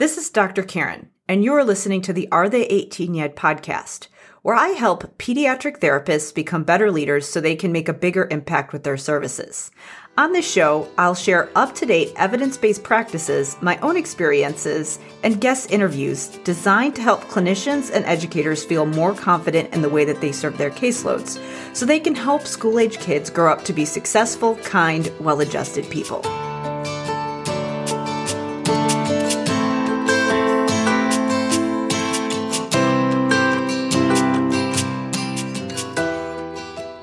This is Dr. Karen, and you're listening to the Are They 18 Yet podcast, where I help pediatric therapists become better leaders so they can make a bigger impact with their services. On this show, I'll share up to date evidence based practices, my own experiences, and guest interviews designed to help clinicians and educators feel more confident in the way that they serve their caseloads so they can help school age kids grow up to be successful, kind, well adjusted people.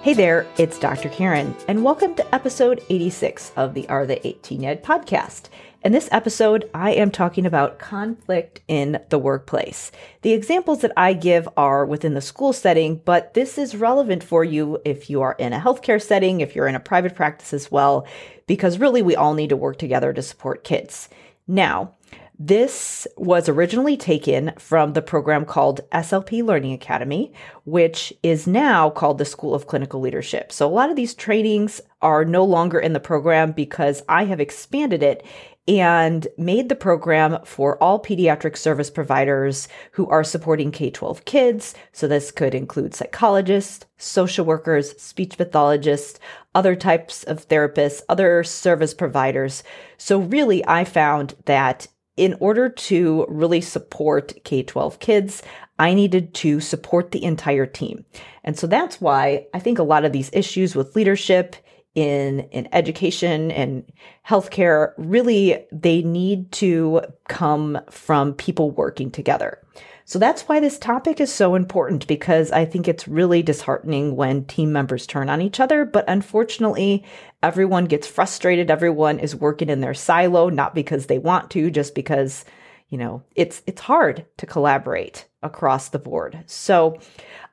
Hey there, it's Dr. Karen, and welcome to episode 86 of the Are They 18 Yet podcast. In this episode, I am talking about conflict in the workplace. The examples that I give are within the school setting, but this is relevant for you if you are in a healthcare setting, if you're in a private practice as well, because really we all need to work together to support kids. Now, this was originally taken from the program called SLP Learning Academy, which is now called the School of Clinical Leadership. So a lot of these trainings are no longer in the program because I have expanded it and made the program for all pediatric service providers who are supporting K 12 kids. So, this could include psychologists, social workers, speech pathologists, other types of therapists, other service providers. So, really, I found that in order to really support K 12 kids, I needed to support the entire team. And so that's why I think a lot of these issues with leadership in, in education and healthcare really they need to come from people working together. So that's why this topic is so important because I think it's really disheartening when team members turn on each other. But unfortunately, everyone gets frustrated. Everyone is working in their silo, not because they want to, just because, you know, it's, it's hard to collaborate across the board. So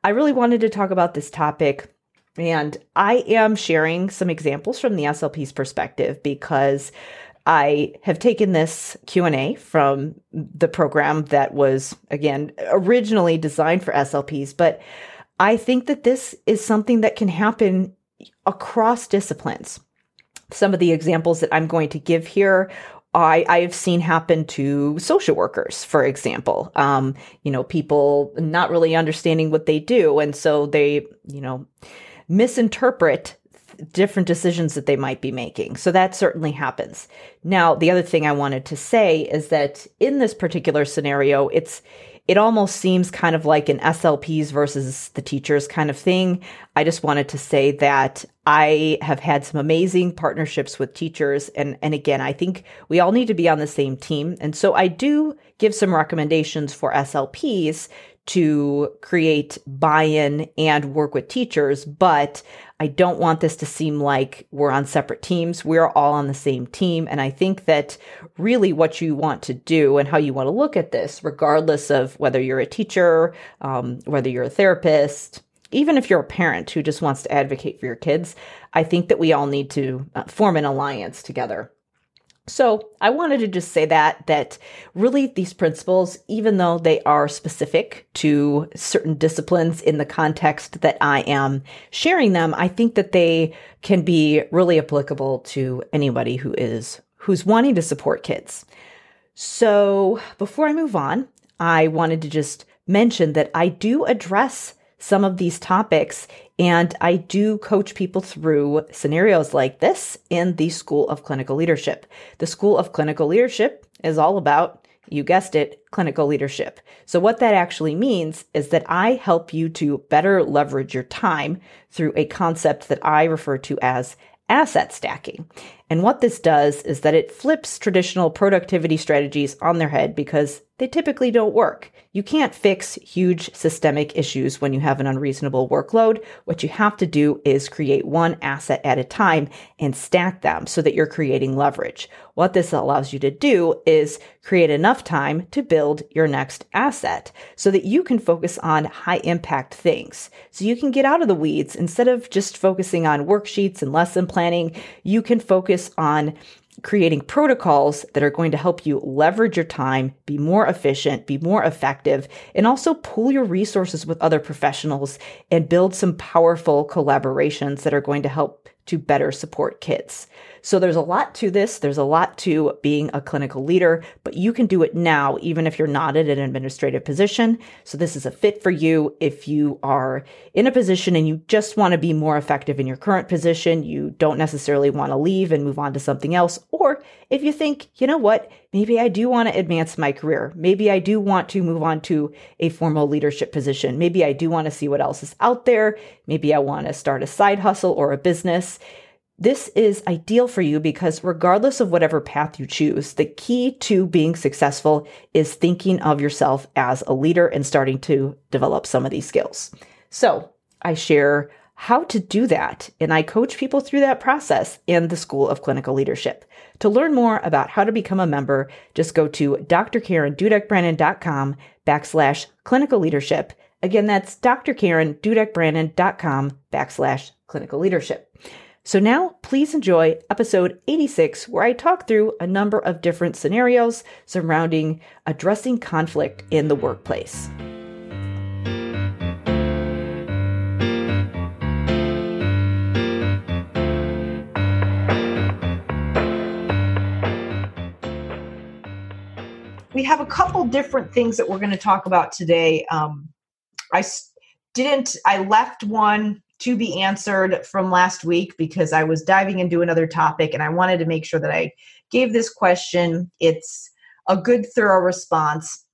I really wanted to talk about this topic. And I am sharing some examples from the SLP's perspective because I have taken this Q&A from the program that was again originally designed for SLPs, but I think that this is something that can happen across disciplines. Some of the examples that I'm going to give here I, I have seen happen to social workers, for example. Um, you know, people not really understanding what they do. And so they, you know, misinterpret different decisions that they might be making. So that certainly happens. Now, the other thing I wanted to say is that in this particular scenario, it's it almost seems kind of like an SLPs versus the teachers kind of thing. I just wanted to say that I have had some amazing partnerships with teachers. And, and again, I think we all need to be on the same team. And so I do give some recommendations for SLPs to create buy in and work with teachers, but I don't want this to seem like we're on separate teams. We're all on the same team. And I think that really what you want to do and how you want to look at this, regardless of whether you're a teacher, um, whether you're a therapist, even if you're a parent who just wants to advocate for your kids, I think that we all need to uh, form an alliance together. So I wanted to just say that, that really these principles, even though they are specific to certain disciplines in the context that I am sharing them, I think that they can be really applicable to anybody who is, who's wanting to support kids. So before I move on, I wanted to just mention that I do address some of these topics. And I do coach people through scenarios like this in the School of Clinical Leadership. The School of Clinical Leadership is all about, you guessed it, clinical leadership. So, what that actually means is that I help you to better leverage your time through a concept that I refer to as asset stacking. And what this does is that it flips traditional productivity strategies on their head because they typically don't work. You can't fix huge systemic issues when you have an unreasonable workload. What you have to do is create one asset at a time and stack them so that you're creating leverage. What this allows you to do is create enough time to build your next asset so that you can focus on high impact things. So you can get out of the weeds instead of just focusing on worksheets and lesson planning. You can focus on creating protocols that are going to help you leverage your time, be more efficient, be more effective, and also pool your resources with other professionals and build some powerful collaborations that are going to help to better support kids. So there's a lot to this. There's a lot to being a clinical leader, but you can do it now, even if you're not in an administrative position. So this is a fit for you if you are in a position and you just want to be more effective in your current position. You don't necessarily want to leave and move on to something else. Or if you think, you know what, maybe I do want to advance my career. Maybe I do want to move on to a formal leadership position. Maybe I do want to see what else is out there. Maybe I want to start a side hustle or a business. This is ideal for you because regardless of whatever path you choose, the key to being successful is thinking of yourself as a leader and starting to develop some of these skills. So I share how to do that, and I coach people through that process in the School of Clinical Leadership. To learn more about how to become a member, just go to drkarendudekbrannan.com backslash clinical leadership. Again, that's drkarendudekbrannan.com backslash clinical leadership. So now please enjoy episode 86, where I talk through a number of different scenarios surrounding addressing conflict in the workplace. we have a couple different things that we're going to talk about today. Um, I didn't, I left one to be answered from last week because I was diving into another topic and I wanted to make sure that I gave this question it's a good, thorough response.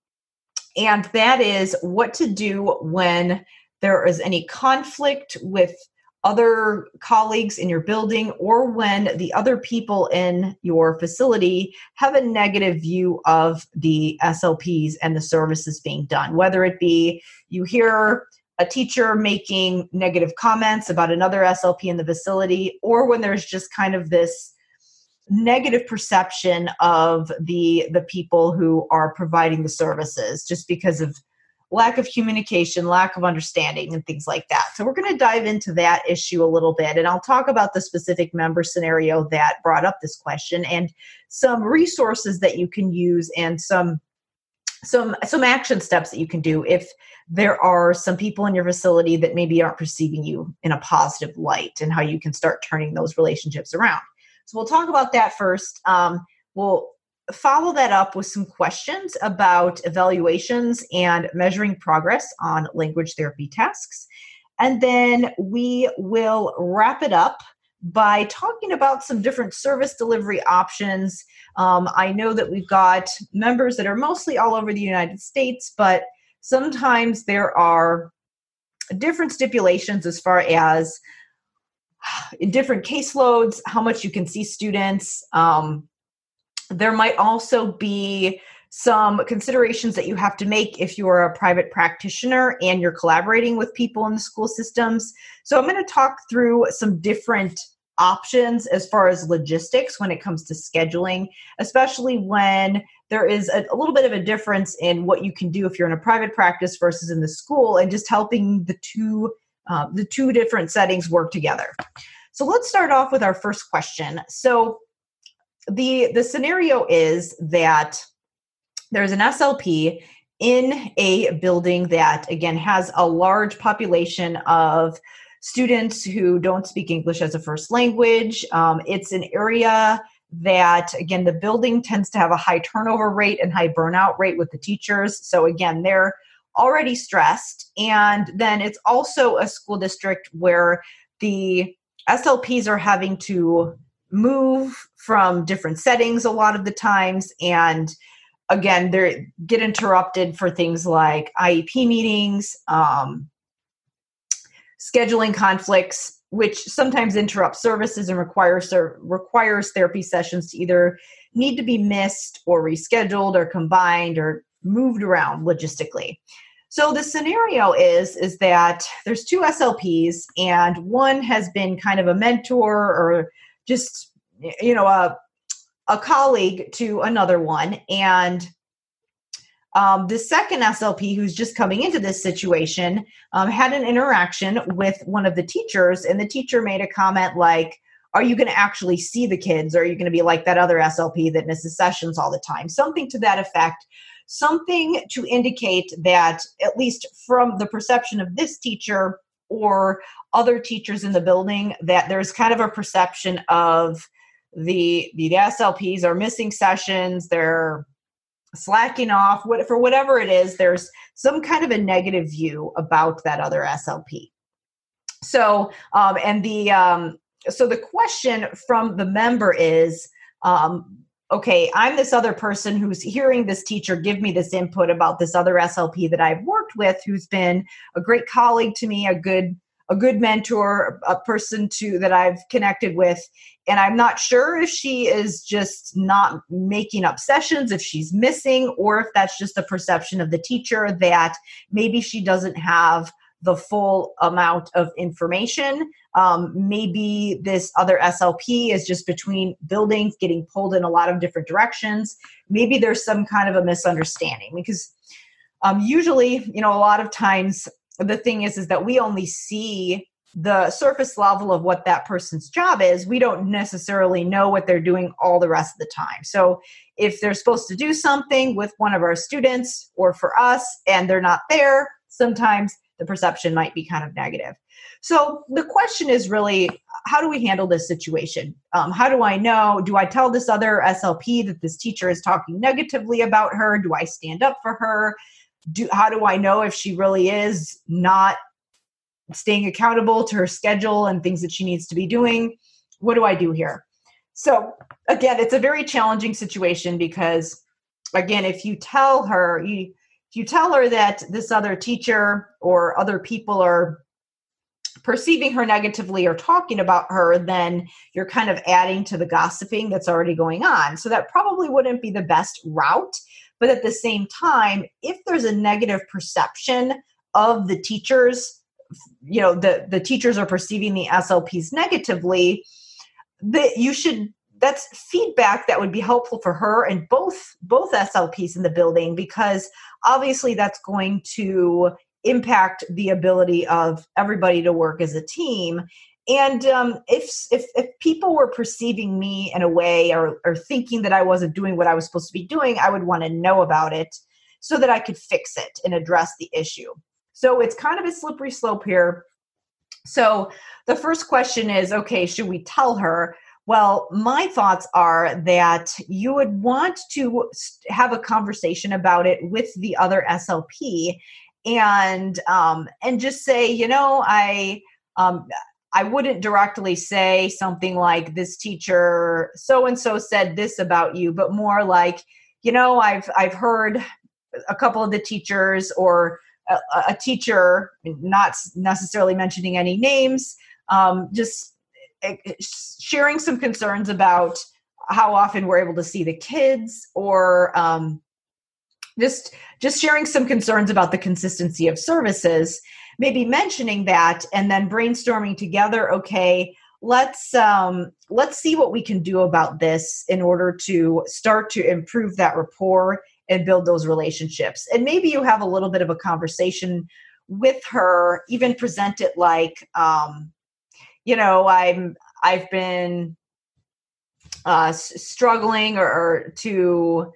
And that is what to do when there is any conflict with other colleagues in your building or when the other people in your facility have a negative view of the SLPs and the services being done, whether it be you hear a teacher making negative comments about another SLP in the facility, or when there's just kind of this negative perception of the the people who are providing the services just because of lack of communication, lack of understanding, and things like that. So, we're going to dive into that issue a little bit, and I'll talk about the specific member scenario that brought up this question and some resources that you can use and some some some action steps that you can do if there are some people in your facility that maybe aren't perceiving you in a positive light and how you can start turning those relationships around so we'll talk about that first um, we'll follow that up with some questions about evaluations and measuring progress on language therapy tasks. And then we will wrap it up by talking about some different service delivery options. Um, I know that we've got members that are mostly all over the United States, but sometimes there are different stipulations as far as different caseloads, how much you can see students. Um, there might also be some considerations that you have to make if you're a private practitioner and you're collaborating with people in the school systems. So, I'm going to talk through some different options as far as logistics when it comes to scheduling, especially when there is a, a, little bit of a difference in what you can do if you're in a private practice versus in the school, and just helping the two uh, the two different settings work together. So let's start off with our first question. So the the scenario is that there's an SLP in a building that again has a large population of students who don't speak English as a first language. Um, it's an area that again the building tends to have a high turnover rate and high burnout rate with the teachers. So again, they're already stressed, and then it's also a school district where the SLPs are having to move from different settings a lot of the times and again they get interrupted for things like iep meetings um, scheduling conflicts which sometimes interrupt services and requires requires therapy sessions to either need to be missed or rescheduled or combined or moved around logistically. So the scenario is is that there's two slps and one has been kind of a mentor or just you know a a colleague to another one. And um, the second slp who's just coming into this situation um, had an interaction with one of the teachers and the teacher made a comment like are you going to actually see the kids? Or are you going to be like that other slp that misses sessions all the time? Something to that effect. Something to indicate that at least from the perception of this teacher or other teachers in the building that there's kind of a perception of the the slps are missing sessions they're slacking off what for whatever it is there's some kind of a negative view about that other slp so um, and the um, so the question from the member is um, okay i'm this other person who's hearing this teacher give me this input about this other slp that i've worked with who's been a great colleague to me a good a good mentor a person to that i've connected with and i'm not sure if she is just not making up sessions if she's missing or if that's just a perception of the teacher that maybe she doesn't have the full amount of information. Um, maybe this other SLP is just between buildings getting pulled in a lot of different directions. Maybe there's some kind of a misunderstanding because um, usually, you know, a lot of times the thing is is that we only see the surface level of what that person's job is we don't necessarily know what they're doing all the rest of the time so if they're supposed to do something with one of our students or for us and they're not there sometimes the perception might be kind of negative. So the question is really how do we handle this situation? Um, how do I know? Do I tell this other SLP that this teacher is talking negatively about her? Do I stand up for her? Do, how do I know if she really is not staying accountable to her schedule and things that she needs to be doing? What do I do here? So, again, it's a very challenging situation because, again, if you tell her, you, if you tell her that this other teacher or other people are perceiving her negatively or talking about her, then you're kind of adding to the gossiping that's already going on. So that probably wouldn't be the best route. But at the same time, if there's a negative perception of the teachers, you know, the, the teachers are perceiving the SLPs negatively, that you should that's feedback that would be helpful for her and both both slps in the building because obviously that's going to impact the ability of everybody to work as a team. And um, if, if if people were perceiving me in a way or, or thinking that i wasn't doing what i was supposed to be doing i would want to know about it so that i could fix it and address the issue so it's kind of a slippery slope here. So the first question is okay should we tell her? Well, my thoughts are that you would want to have a conversation about it with the other SLP and um, and just say, you know, I um, I wouldn't directly say something like this teacher so and so said this about you, but more like, you know, I've I've heard a couple of the teachers or a, teacher, not necessarily mentioning any names, um, just sharing some concerns about how often we're able to see the kids or um, just just sharing some concerns about the consistency of services maybe mentioning that and then brainstorming together okay let's um, let's see what we can do about this in order to start to improve that rapport and build those relationships. And maybe you have a little bit of a conversation with her even present it like um, you know i'm i've been uh struggling or, or to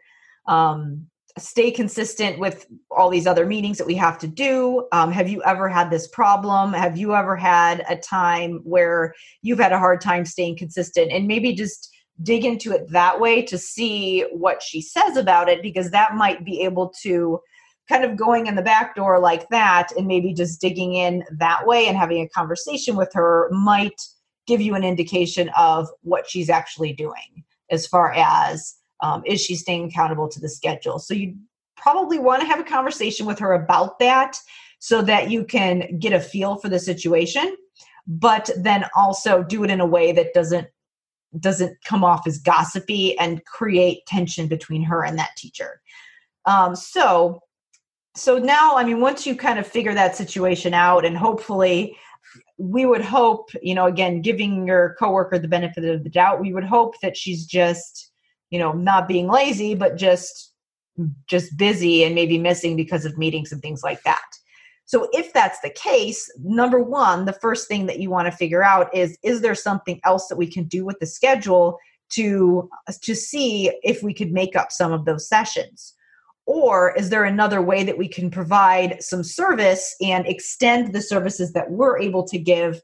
um stay consistent with all these other meetings that we have to do. Um, have you ever had this problem? Have you ever had a time where you've had a hard time staying consistent? And maybe just dig into it that way to see what she says about it because that might be able to kind of going in the back door like that and maybe just digging in that way and having a conversation with her might give you an indication of what she's actually doing as far as um, is she staying accountable to the schedule? So you probably want to have a conversation with her about that so that you can get a feel for the situation but then also do it in a way that doesn't doesn't come off as gossipy and create tension between her and that teacher. Um, so so now i mean once you kind of figure that situation out and hopefully we would hope you know again giving your coworker the benefit of the doubt we would hope that she's just you know not being lazy but just just busy and maybe missing because of meetings and things like that so if that's the case number one the first thing that you want to figure out is is there something else that we can do with the schedule to to see if we could make up some of those sessions or is there another way that we can provide some service and extend the services that we're able to give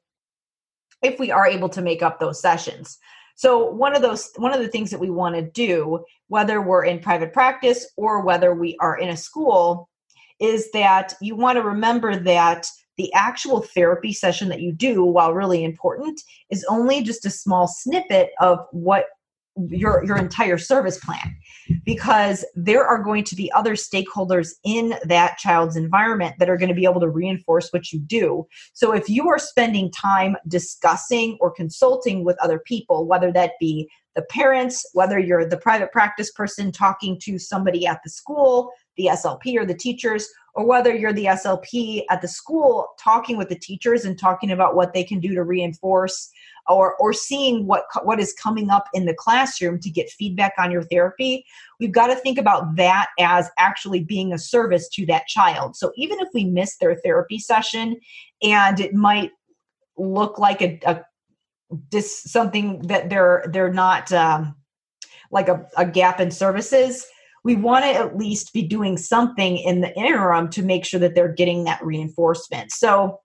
if we are able to make up those sessions? So one of those one of the things that we want to do, whether we're in private practice or whether we are in a school, is that you want to remember that the actual therapy session that you do, while really important, is only just a small snippet of what your your entire service plan. Because there are going to be other stakeholders in that child's environment that are going to be able to reinforce what you do. So if you are spending time discussing or consulting with other people whether that be the parents whether you're the private practice person talking to somebody at the school the slp or the teachers or whether you're the slp at the school talking with the teachers and talking about what they can do to reinforce or or seeing what what is coming up in the classroom to get feedback on your therapy we've got to think about that as actually being a service to that child. So even if we miss their therapy session and it might look like a, a this something that they're they're not um, like a, a gap in services we want to at least be doing something in the interim to make sure that they're getting that reinforcement. So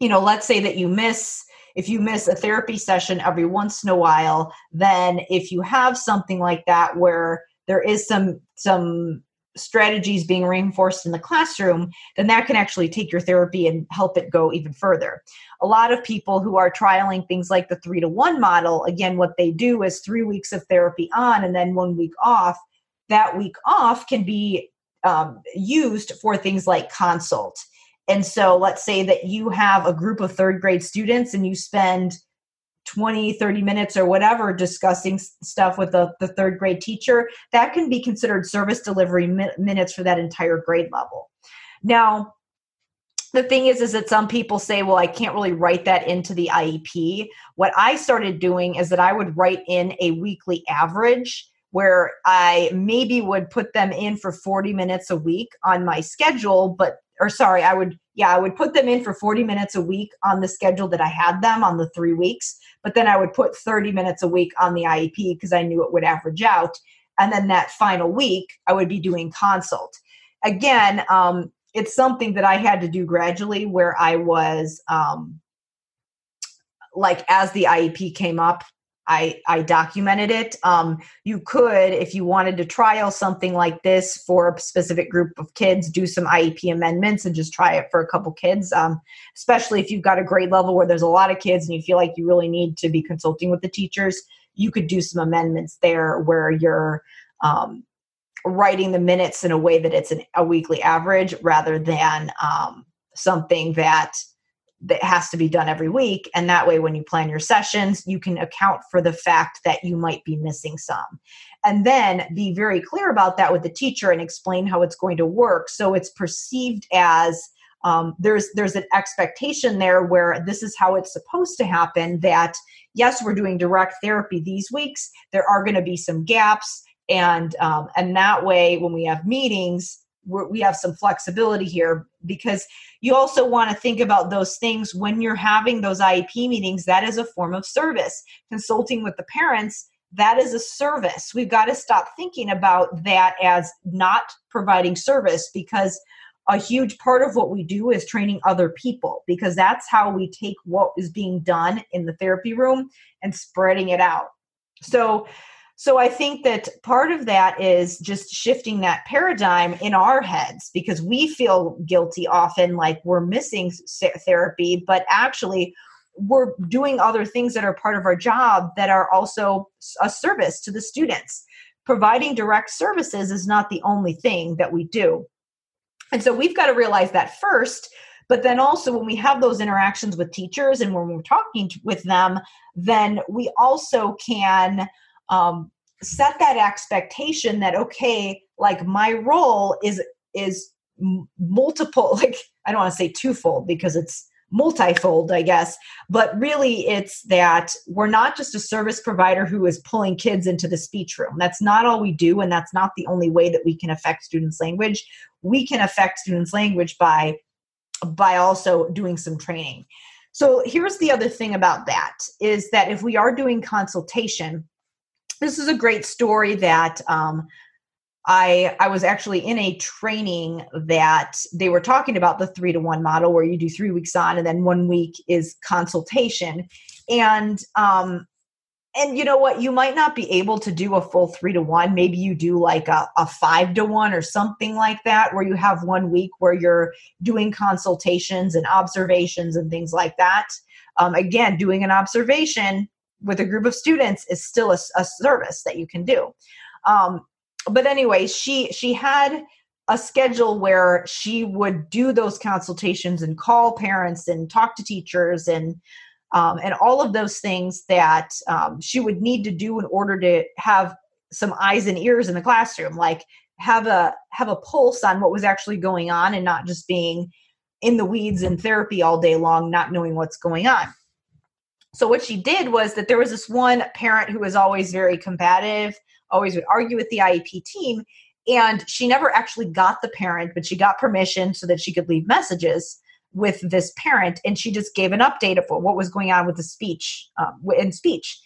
you know let's say that you miss if you miss a therapy session every once in a while, then if you have something like that where there is some some strategies being reinforced in the classroom, then that can actually take your therapy and help it go even further. A lot of people who are trialing things like the three to one model, again, what they do is three weeks of therapy on and then one week off. That week off can be um, used for things like consult and so let's say that you have a group of third grade students and you spend 20, 30 minutes or whatever discussing stuff with the, the third grade teacher. That can be considered service delivery mi- minutes for that entire grade level. Now, the thing is is that some people say well i can't really write that into the iep what i started doing is that i would write in a weekly average where i maybe would put them in for 40 minutes a week on my schedule but or sorry, I would, yeah, I would put them in for 40 minutes a week on the schedule that I had them on the three weeks, but then I would put 30 minutes a week on the IEP because I knew it would average out. And then that final week, I would be doing consult. Again, um, it's something that I had to do gradually where I was um, like, as the IEP came up, I, I documented it. Um, you could, if you wanted to trial something like this for a specific group of kids, do some IEP amendments and just try it for a couple kids. Um, especially if you've got a grade level where there's a lot of kids and you feel like you really need to be consulting with the teachers, you could do some amendments there where you're um, writing the minutes in a way that it's an, a weekly average rather than um, something that that has to be done every week. And that way when you plan your sessions you can account for the fact that you might be missing some. And then be very clear about that with the teacher and explain how it's going to work. So it's perceived as um, there's there's an expectation there where this is how it's supposed to happen that yes we're doing direct therapy these weeks. There are going to be some gaps. And um, and that way when we have meetings we have some flexibility here because you also want to think about those things when you're having those IEP meetings. That is a form of service. Consulting with the parents, that is a service. We've got to stop thinking about that as not providing service because a huge part of what we do is training other people because that's how we take what is being done in the therapy room and spreading it out. So, so I think that part of that is just shifting that paradigm in our heads because we feel guilty often like we're missing therapy, but actually we're doing other things that are part of our job that are also a service to the students. Providing direct services is not the only thing that we do. And so we've got to realize that first but then also when we have those interactions with teachers and when we're talking with them then we also can um, set that expectation that okay like my role is is multiple like i don't want to say twofold because it's multifold i guess but really it's that we're not just a service provider who is pulling kids into the speech room. That's not all we do and that's not the only way that we can affect students language. We can affect students language by by also doing some training. So here's the other thing about that is that if we are doing consultation this is a great story that um, I I was actually in a training that they were talking about the three to one model where you do three weeks on and then one week is consultation. And um, and you know what? You might not be able to do a full three to one maybe you do like a, a five to one or something like that where you have one week where you're doing consultations and observations and things like that. Um, again doing an observation with a group of students is still a, a service that you can do. Um, but anyway she she had a schedule where she would do those consultations and call parents and talk to teachers and um, and all of those things that um, she would need to do in order to have some eyes and ears in the classroom like have a have a pulse on what was actually going on and not just being in the weeds in therapy all day long not knowing what's going on so what she did was that there was this one parent who was always very combative always would argue with the iep team and she never actually got the parent but she got permission so that she could leave messages with this parent and she just gave an update of what was going on with the speech um, in speech.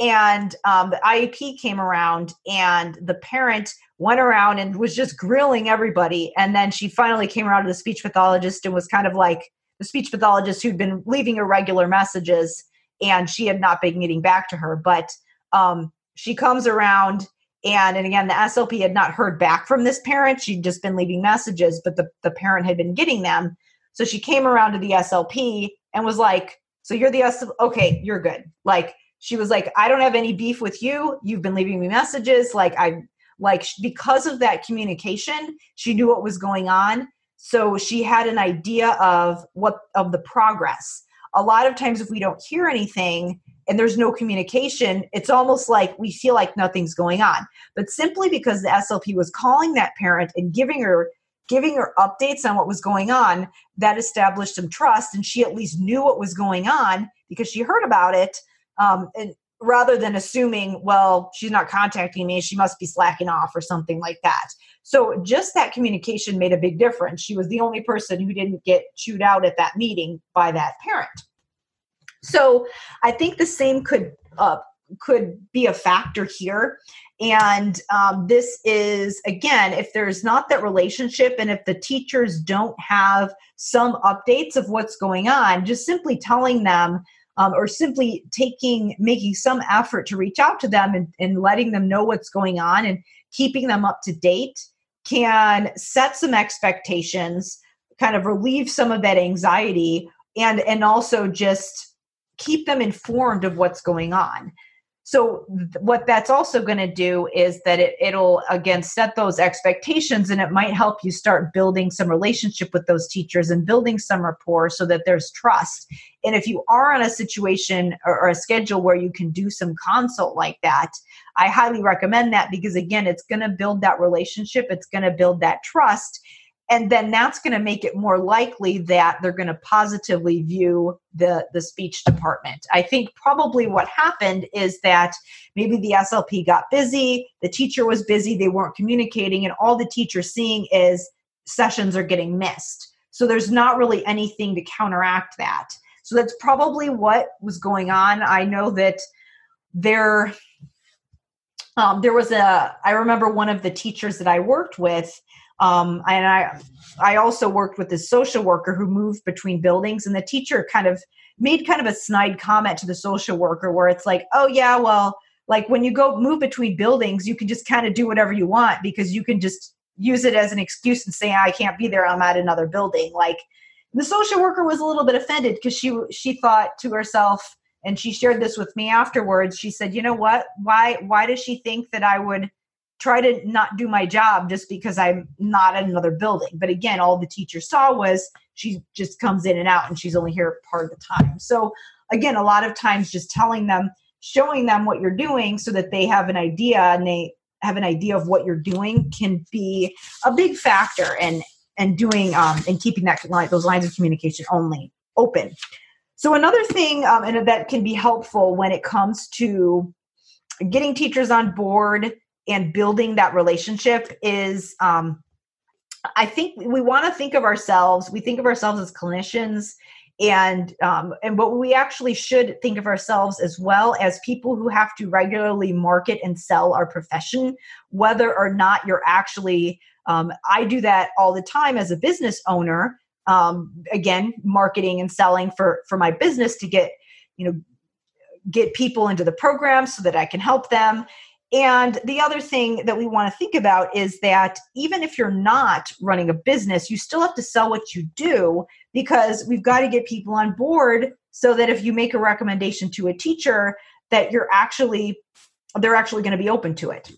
And um, the iep came around and the parent went around and was just grilling everybody and then she finally came around to the speech pathologist and was kind of like the speech pathologist who'd been leaving irregular messages and she had not been getting back to her but um, she comes around and and again the slp had not heard back from this parent she'd just been leaving messages but the, the parent had been getting them so she came around to the SLP and was like, So you're the SLP? Okay, you're good. Like, she was like, I don't have any beef with you. You've been leaving me messages. Like, I, like, because of that communication, she knew what was going on. So she had an idea of what, of the progress. A lot of times, if we don't hear anything, and there's no communication, it's almost like we feel like nothing's going on. But simply because the SLP was calling that parent and giving her giving her updates on what was going on, that established some trust, and she at least knew what was going on because she heard about it. Um, and rather than assuming, well, she's not contacting me, she must be slacking off or something like that. So just that communication made a big difference. She was the only person who didn't get chewed out at that meeting by that parent. So I think the same could uh, could be a factor here and um, this is, again, if there's not that relationship and if the teachers don't have some updates of what's going on, just simply telling them um, or simply taking, making some effort to reach out to them and, and letting them know what's going on and keeping them up to date can set some expectations, kind of relieve some of that anxiety, and, and also just keep them informed of what's going on. So what that's also going to do is that it, it'll again set those expectations and it might help you start building some relationship with those teachers and building some rapport so that there's trust. And if you are on a situation or, or a schedule where you can do some consult like that i highly recommend that because again it's going to build that relationship it's going to build that trust and then that's going to make it more likely that they're going to positively view the the speech department. I think probably what happened is that maybe the slp got busy the teacher was busy they weren't communicating and all the teacher's seeing is sessions are getting missed. So there's not really anything to counteract that. So that's probably what was going on. I know that there um, there was a i remember one of the teachers that i worked with um, and I, I also worked with this social worker who moved between buildings, and the teacher kind of made kind of a snide comment to the social worker where it's like, oh yeah, well, like when you go move between buildings, you can just kind of do whatever you want because you can just use it as an excuse and say I can't be there. I'm at another building. Like the social worker was a little bit offended because she she thought to herself, and she shared this with me afterwards. She said, you know what? Why why does she think that I would? try to not do my job just because I'm not in another building. But again, all the teacher saw was she just comes in and out and she's only here part of the time. So again, a lot of times just telling them, showing them what you're doing so that they have an idea and they have an idea of what you're doing can be a big factor and and doing um, and keeping that line, those lines of communication only open. So another thing, um, and that can be helpful when it comes to getting teachers on board and building that relationship is um, i think we want to think of ourselves we think of ourselves as clinicians and um, and but we actually should think of ourselves as well as people who have to regularly market and sell our profession whether or not you're actually um, i do that all the time as a business owner um, again marketing and selling for for my business to get you know get people into the program so that I can help them. And the other thing that we want to think about is that even if you're not running a business, you still have to sell what you do because we've got to get people on board so that if you make a recommendation to a teacher that you're actually they're actually going to be open to it.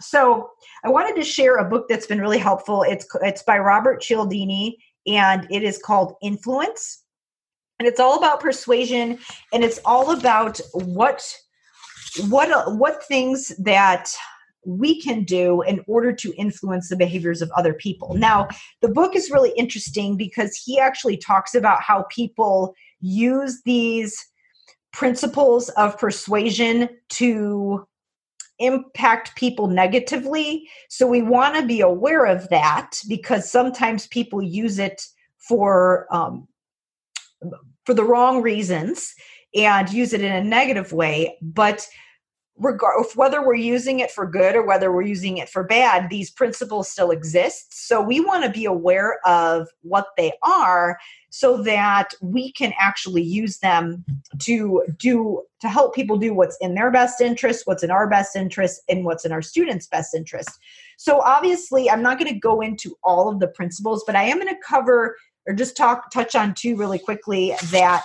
So, I wanted to share a book that's been really helpful. It's it's by Robert Cialdini and it is called Influence. And it's all about persuasion and it's all about what what what things that we can do in order to influence the behaviors of other people. Now, the book is really interesting because he actually talks about how people use these principles of persuasion to impact people negatively. So we want to be aware of that because sometimes people use it for um, for the wrong reasons and use it in a negative way. But regard whether we're using it for good or whether we're using it for bad these principles still exist so we want to be aware of what they are so that we can actually use them to do to help people do what's in their best interest what's in our best interest and what's in our students best interest so obviously i'm not going to go into all of the principles but i am going to cover or just talk touch on two really quickly that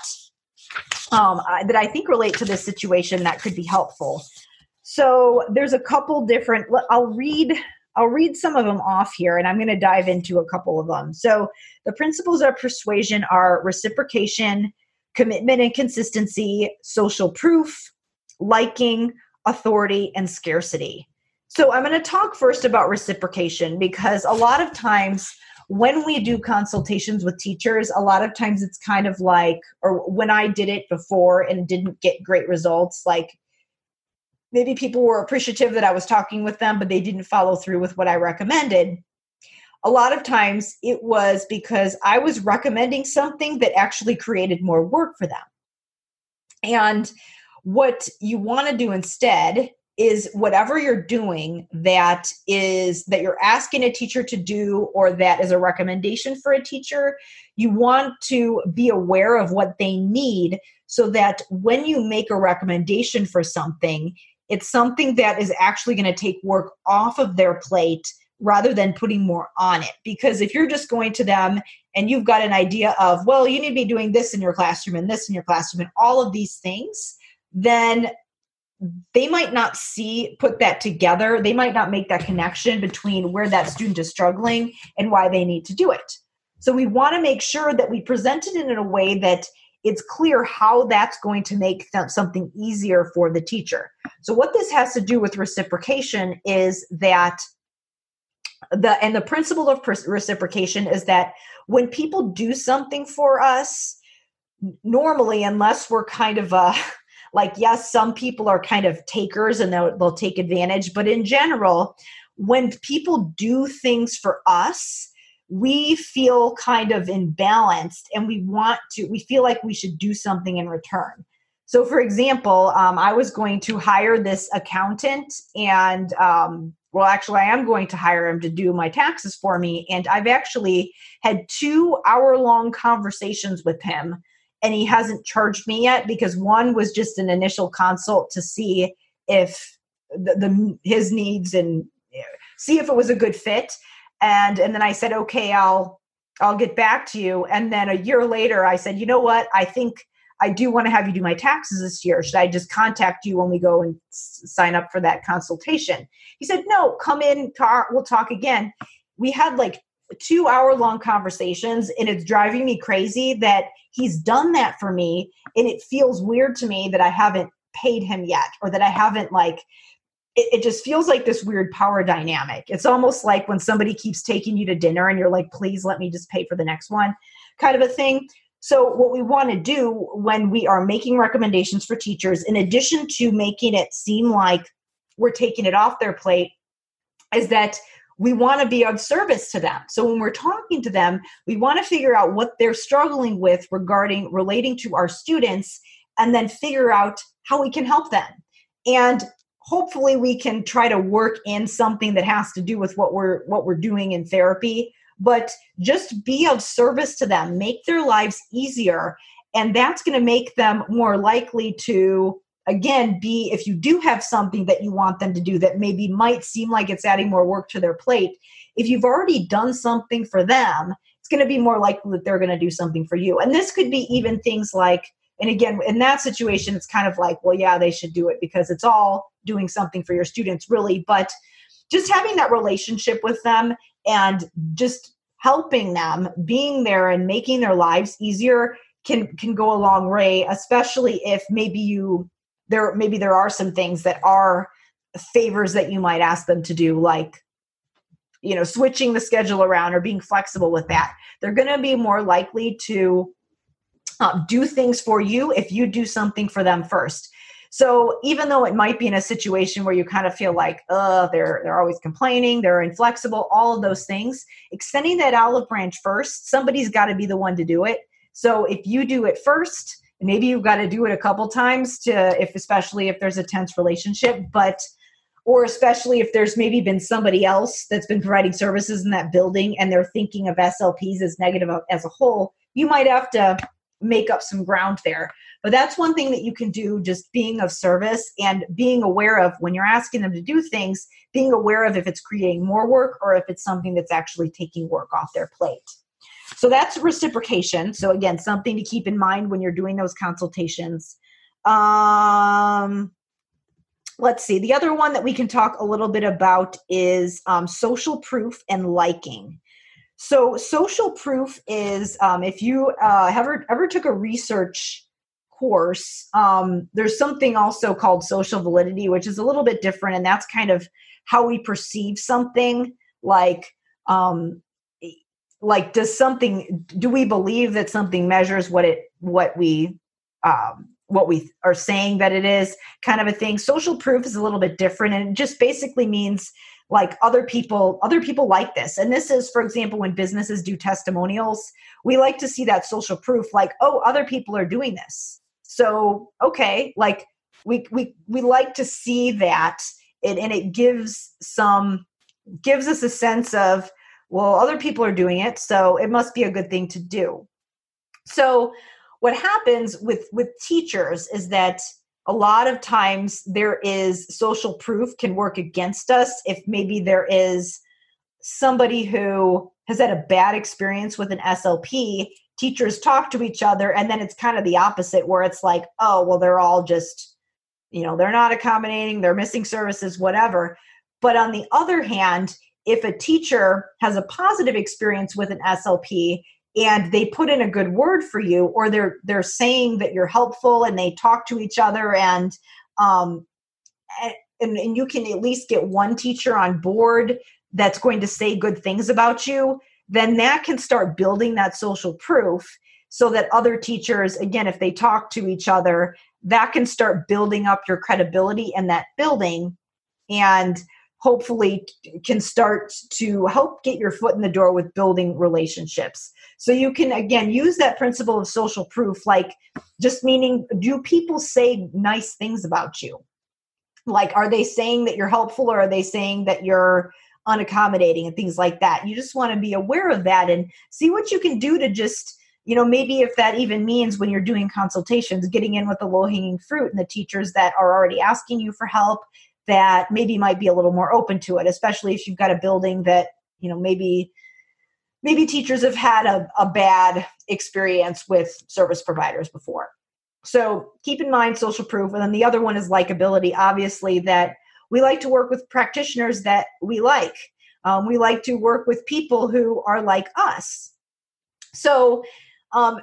um, that I think relate to this situation that could be helpful. So there's a couple different. I'll read. I'll read some of them off here, and I'm going to dive into a couple of them. So the principles of persuasion are reciprocation, commitment and consistency, social proof, liking, authority, and scarcity. So I'm going to talk first about reciprocation because a lot of times when we do consultations with teachers, a lot of times it's kind of like, or when I did it before and didn't get great results, like maybe people were appreciative that I was talking with them, but they didn't follow through with what I recommended. A lot of times it was because I was recommending something that actually created more work for them. And what you want to do instead is whatever you're doing that is that you're asking a teacher to do or that is a recommendation for a teacher you want to be aware of what they need so that when you make a recommendation for something it's something that is actually going to take work off of their plate rather than putting more on it. Because if you're just going to them and you've got an idea of well you need to be doing this in your classroom and this in your classroom and all of these things then they might not see put that together. They might not make that connection between where that student is struggling and why they need to do it. So we want to make sure that we present it in a way that it's clear how that's going to make something easier for the teacher. So what this has to do with reciprocation is that the and the principle of reciprocation is that when people do something for us normally unless we're kind of uh, a like yes some people are kind of takers and they'll, they'll take advantage but in general when people do things for us we feel kind of imbalanced and we want to we feel like we should do something in return. So for example um, i was going to hire this accountant and um, well actually i am going to hire him to do my taxes for me. And i've actually had two hour long conversations with him and he hasn't charged me yet because one was just an initial consult to see if the, the his needs and see if it was a good fit and and then i said okay i'll i'll get back to you. And then a year later i said you know what? I think i do want to have you do my taxes this year. Should i just contact you when we go and s- sign up for that consultation? He said no come in tar- we'll talk again. We had like two hour long conversations and it's driving me crazy that he's done that for me and it feels weird to me that i haven't paid him yet or that i haven't like it, it, just feels like this weird power dynamic it's almost like when somebody keeps taking you to dinner and you're like please let me just pay for the next one kind of a thing so what we want to do when we are making recommendations for teachers in addition to making it seem like we're taking it off their plate is that we want to be of service to them. So when we're talking to them, we want to figure out what they're struggling with regarding relating to our students and then figure out how we can help them. And hopefully we can try to work in something that has to do with what we're what we're doing in therapy, but just be of service to them, make their lives easier, and that's going to make them more likely to again be if you do have something that you want them to do that maybe might seem like it's adding more work to their plate if you've already done something for them it's going to be more likely that they're going to do something for you. And this could be even things like and again in that situation it's kind of like well yeah they should do it because it's all doing something for your students really. But just having that relationship with them and just helping them being there and making their lives easier can can go a long way especially if maybe you there maybe there are some things that are favors that you might ask them to do like you know switching the schedule around or being flexible with that. They're going to be more likely to do things for you if you do something for them first. So even though it might be in a situation where you kind of feel like uh they're they're always complaining they're inflexible all of those things extending that olive branch first somebody's got to be the one to do it. So if you do it first maybe you've got to do it a couple times to if especially if there's a tense relationship but or especially if there's maybe been somebody else that's been providing services in that building and they're thinking of SLPs as negative as a whole, you might have to make up some ground there. But that's one thing that you can do just being of service and being aware of when you're asking them to do things, being aware of if it's creating more work or if it's something that's actually taking work off their plate. So that's reciprocation. So again, something to keep in mind when you're doing those consultations. Um, let's see. The other one that we can talk a little bit about is um, social proof and liking. So social proof is um, if you uh, ever ever took a research course, um, there's something also called social validity, which is a little bit different, and that's kind of how we perceive something. Like, um, like does something? Do we believe that something measures what it what we um, what we are saying that it is? Kind of a thing. Social proof is a little bit different, and it just basically means like other people other people like this. And this is for example when businesses do testimonials we like to see that social proof like oh other people are doing this. So okay like we we we like to see that and it gives some gives us a sense of well other people are doing it so it must be a good thing to do. So what happens with with teachers is that a lot of times there is social proof can work against us if maybe there is somebody who has had a bad experience with an SLP teachers talk to each other and then it's kind of the opposite where it's like oh well they're all just you know they're not accommodating they're missing services whatever. But on the other hand if a teacher has a positive experience with an slp and they put in a good word for you or they're they're saying that you're helpful and they talk to each other and um and, and you can at least get one teacher on board that's going to say good things about you then that can start building that social proof so that other teachers again if they talk to each other that can start building up your credibility in that building and hopefully can start to help get your foot in the door with building relationships so you can again use that principle of social proof like just meaning do people say nice things about you like are they saying that you're helpful or are they saying that you're unaccommodating and things like that. You just want to be aware of that and see what you can do to just, you know, maybe if that even means when you're doing consultations, getting in with the low hanging fruit and the teachers that are already asking you for help that maybe might be a little more open to it, especially if you've got a building that, you know, maybe maybe teachers have had a, a bad experience with service providers before. So keep in mind social proof. And then the other one is likability. Obviously, that we like to work with practitioners that we like. Um, we like to work with people who are like us. So, um,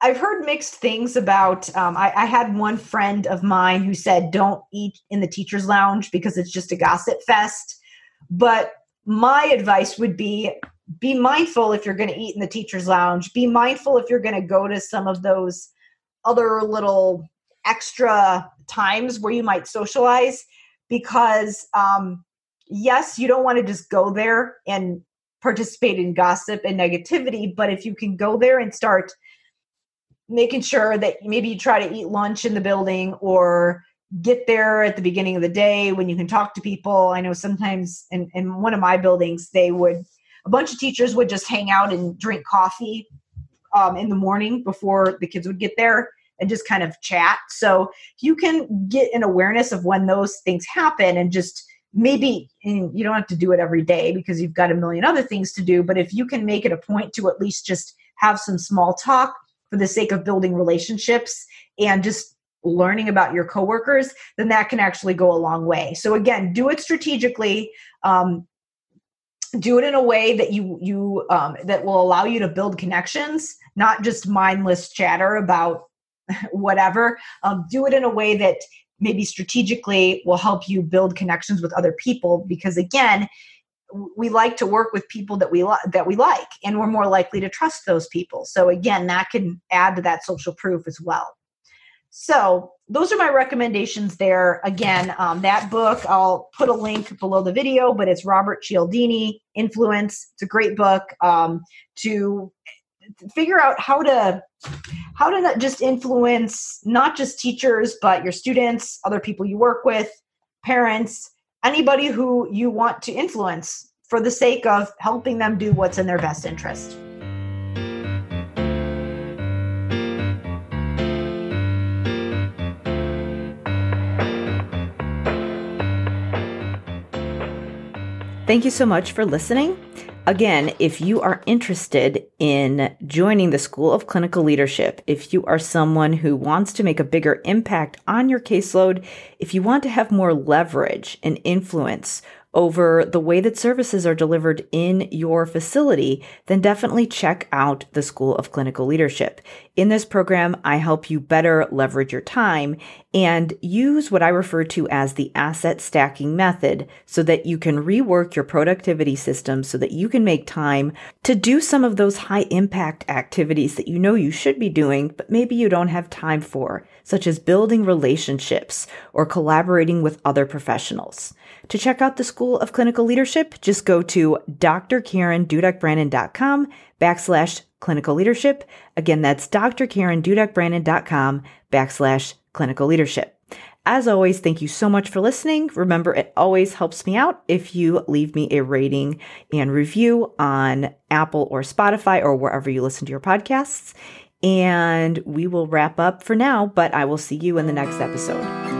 I've heard mixed things about. Um, I, I, had one friend of mine who said, "Don't eat in the teachers' lounge because it's just a gossip fest." But my advice would be: be mindful if you're going to eat in the teachers' lounge. Be mindful if you're going to go to some of those other little extra times where you might socialize because um, yes, you don't want to just go there and participate in gossip and negativity, but if you can go there and start making sure that maybe you try to eat lunch in the building or get there at the beginning of the day when you can talk to people. I know sometimes in, in one of my buildings, they would, a bunch of teachers would just hang out and drink coffee um, in the morning before the kids would get there and just kind of chat. So you can get an awareness of when those things happen and just maybe you don't have to do it every day because you've got a million other things to do but if you can make it a point to at least just have some small talk for the sake of building relationships and just learning about your coworkers then that can actually go a long way so again do it strategically um, do it in a way that you you um, that will allow you to build connections not just mindless chatter about whatever. Um, do it in a way that maybe strategically will help you build connections with other people because again we like to work with people that we li- that we like and we're more likely to trust those people. So again that can add to that social proof as well. So those are my recommendations there. Again um, that book i'll put a link below the video but it's robert cialdini influence. It's a great book um, to figure out how to how to not just influence not just teachers but your students other people you work with parents anybody who you want to influence for the sake of helping them do what's in their best interest Thank you so much for listening. Again, if you are interested in joining the School of Clinical Leadership, if you are someone who wants to make a bigger impact on your caseload, if you want to have more leverage and influence over the way that services are delivered in your facility, then definitely check out the School of Clinical Leadership. In this program, I help you better leverage your time and use what I refer to as the asset stacking method so that you can rework your productivity system so that you can make time to do some of those high impact activities that you know you should be doing, but maybe you don't have time for, such as building relationships or collaborating with other professionals. To check out the School of Clinical Leadership, just go to drkarendudekbrannan.com backslash clinical leadership. Again, that's drkarendudekbrannan.com backslash clinical leadership. As always, thank you so much for listening. Remember, it always helps me out if you leave me a rating and review on Apple or Spotify or wherever you listen to your podcasts. And we will wrap up for now, but I will see you in the next episode.